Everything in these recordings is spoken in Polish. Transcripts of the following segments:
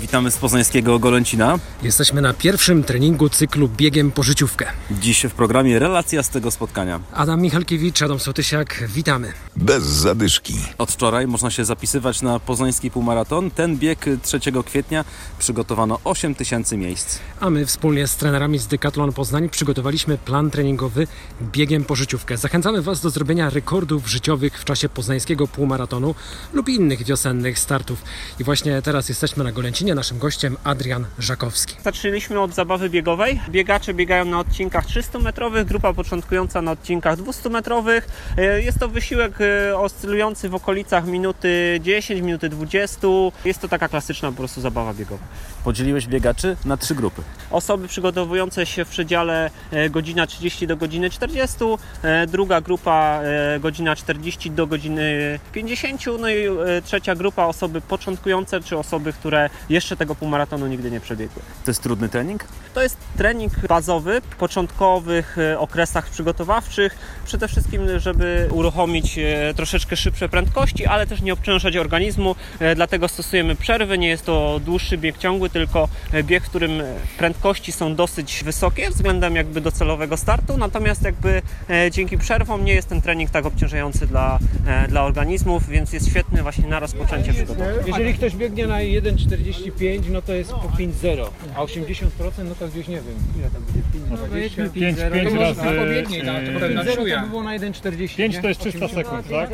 Witamy z poznańskiego Golęcina. Jesteśmy na pierwszym treningu cyklu Biegiem po życiówkę. Dziś w programie relacja z tego spotkania. Adam Michalkiewicz, Adam Sotysiak, witamy. Bez zadyszki. Od wczoraj można się zapisywać na poznański półmaraton. Ten bieg 3 kwietnia przygotowano 8 tysięcy miejsc. A my wspólnie z trenerami z Decathlon Poznań przygotowaliśmy plan treningowy Biegiem po życiówkę. Zachęcamy Was do zrobienia rekordów życiowych w czasie poznańskiego półmaratonu lub innych wiosennych startów. I właśnie teraz jesteśmy na Golęcinie. Naszym gościem Adrian Żakowski. Zaczęliśmy od zabawy biegowej. Biegacze biegają na odcinkach 300-metrowych, grupa początkująca na odcinkach 200-metrowych. E, Jest to wysiłek e, oscylujący w okolicach minuty 10, minuty 20. Jest to taka klasyczna po prostu zabawa biegowa. Podzieliłeś biegaczy na trzy grupy. Osoby przygotowujące się w przedziale e, godzina 30 do godziny 40, e, druga grupa godzina 40 do godziny 50, no i trzecia grupa osoby początkujące czy osoby, które jeszcze tego półmaratonu nigdy nie przebiegły. To jest trudny trening? To jest trening bazowy w początkowych e, okresach przygotowawczych. Przede wszystkim, żeby uruchomić e, troszeczkę szybsze prędkości, ale też nie obciążać organizmu. E, Dlatego stosujemy przerwy. Nie jest to dłuższy bieg ciągły, tylko bieg, w którym prędkości są dosyć wysokie względem jakby docelowego startu. Natomiast jakby dzięki przerwom nie jest ten trening tak obciążający dla, dla organizmów, więc jest świetny właśnie na rozpoczęcie przygotowania. Jeżeli ktoś biegnie na 1,45, no to jest po 5,0, a 80% no to gdzieś nie wiem, ile tam będzie, 5, 20, 5, 5 to może razy, tak, to yy, pewna czuja. to by było na 1,40, 5 nie? to jest 300 sekund, tak?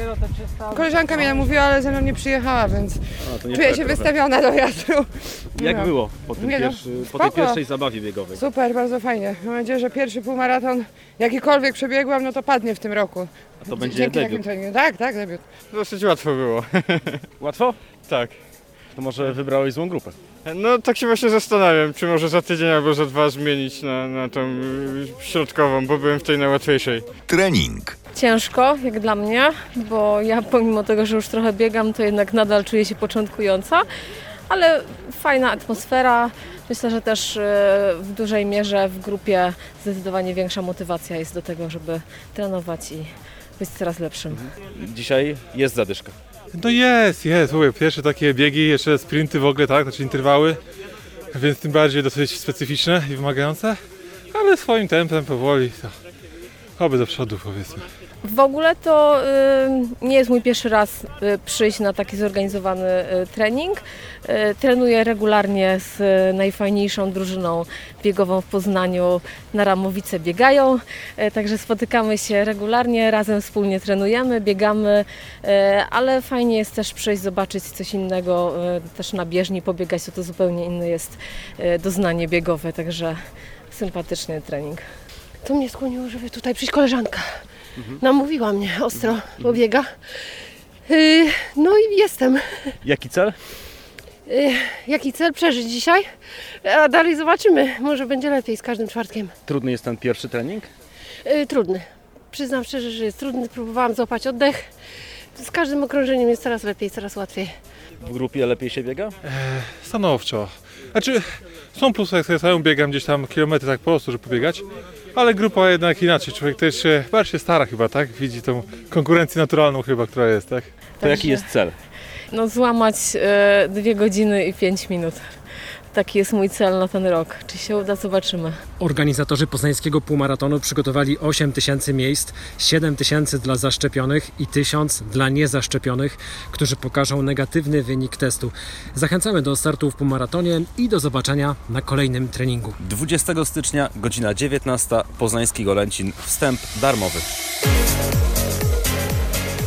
Koleżanka mnie namówiła, ale ze mną nie przyjechała, więc czuję się wystawiona do wiatru. Jak No. było po, tym Nie no, pierwszy, po tej spoko. pierwszej zabawie biegowej? Super, bardzo fajnie. Mam nadzieję, że pierwszy półmaraton, jakikolwiek przebiegłam, no to padnie w tym roku. A to będzie Dzięki takim debiut. treningu. Tak, tak, debiut. Dosyć łatwo było. Łatwo? Tak. To może wybrałeś złą grupę. No tak się właśnie zastanawiam, czy może za tydzień albo za dwa zmienić na, na tą y, środkową, bo byłem w tej najłatwiejszej. Trening. Ciężko, jak dla mnie, bo ja pomimo tego, że już trochę biegam, to jednak nadal czuję się początkująca, ale fajna atmosfera. Myślę, że też e, w dużej mierze w grupie zdecydowanie większa motywacja jest do tego, żeby trenować i być coraz lepszym. Dzisiaj jest zadyszka. No jest, jest, mówię, pierwsze takie biegi, jeszcze sprinty w ogóle, tak, znaczy interwały, więc tym bardziej dosyć specyficzne i wymagające, ale swoim tempem, powoli, to oby do przodu powiedzmy. W ogóle to y, nie jest mój pierwszy raz y, przyjść na taki zorganizowany y, trening. Trenuję regularnie z najfajniejszą drużyną biegową w Poznaniu. Na Ramowice biegają, także spotykamy się regularnie, razem wspólnie trenujemy, biegamy, ale fajnie jest też przyjść, zobaczyć coś innego, też na bieżni pobiegać, to, to zupełnie inne jest doznanie biegowe, także sympatyczny trening. To mnie skłoniło, żeby tutaj przyjść koleżanka. Namówiła mnie, ostro pobiega. Yy, no i jestem. Jaki cel? Yy, jaki cel przeżyć dzisiaj? A dalej zobaczymy. Może będzie lepiej z każdym czwartkiem. Trudny jest ten pierwszy trening? Yy, trudny. Przyznam szczerze, że jest trudny. Próbowałam złapać oddech. Z każdym okrążeniem jest coraz lepiej, coraz łatwiej. W grupie lepiej się biega? Stanowczo. Znaczy, są plusy, jak sobie sam biegam gdzieś tam kilometry tak po prostu, żeby pobiegać, ale grupa jednak inaczej. Człowiek też się bardziej się stara chyba, tak? Widzi tą konkurencję naturalną chyba, która jest, tak? To jaki jest cel? No złamać e, dwie godziny i pięć minut. Taki jest mój cel na ten rok. Czy się uda, zobaczymy. Organizatorzy poznańskiego półmaratonu przygotowali 8 tysięcy miejsc, 7 tysięcy dla zaszczepionych i 1000 dla niezaszczepionych, którzy pokażą negatywny wynik testu. Zachęcamy do startu w półmaratonie i do zobaczenia na kolejnym treningu. 20 stycznia, godzina 19, Poznański Golęcin, wstęp darmowy.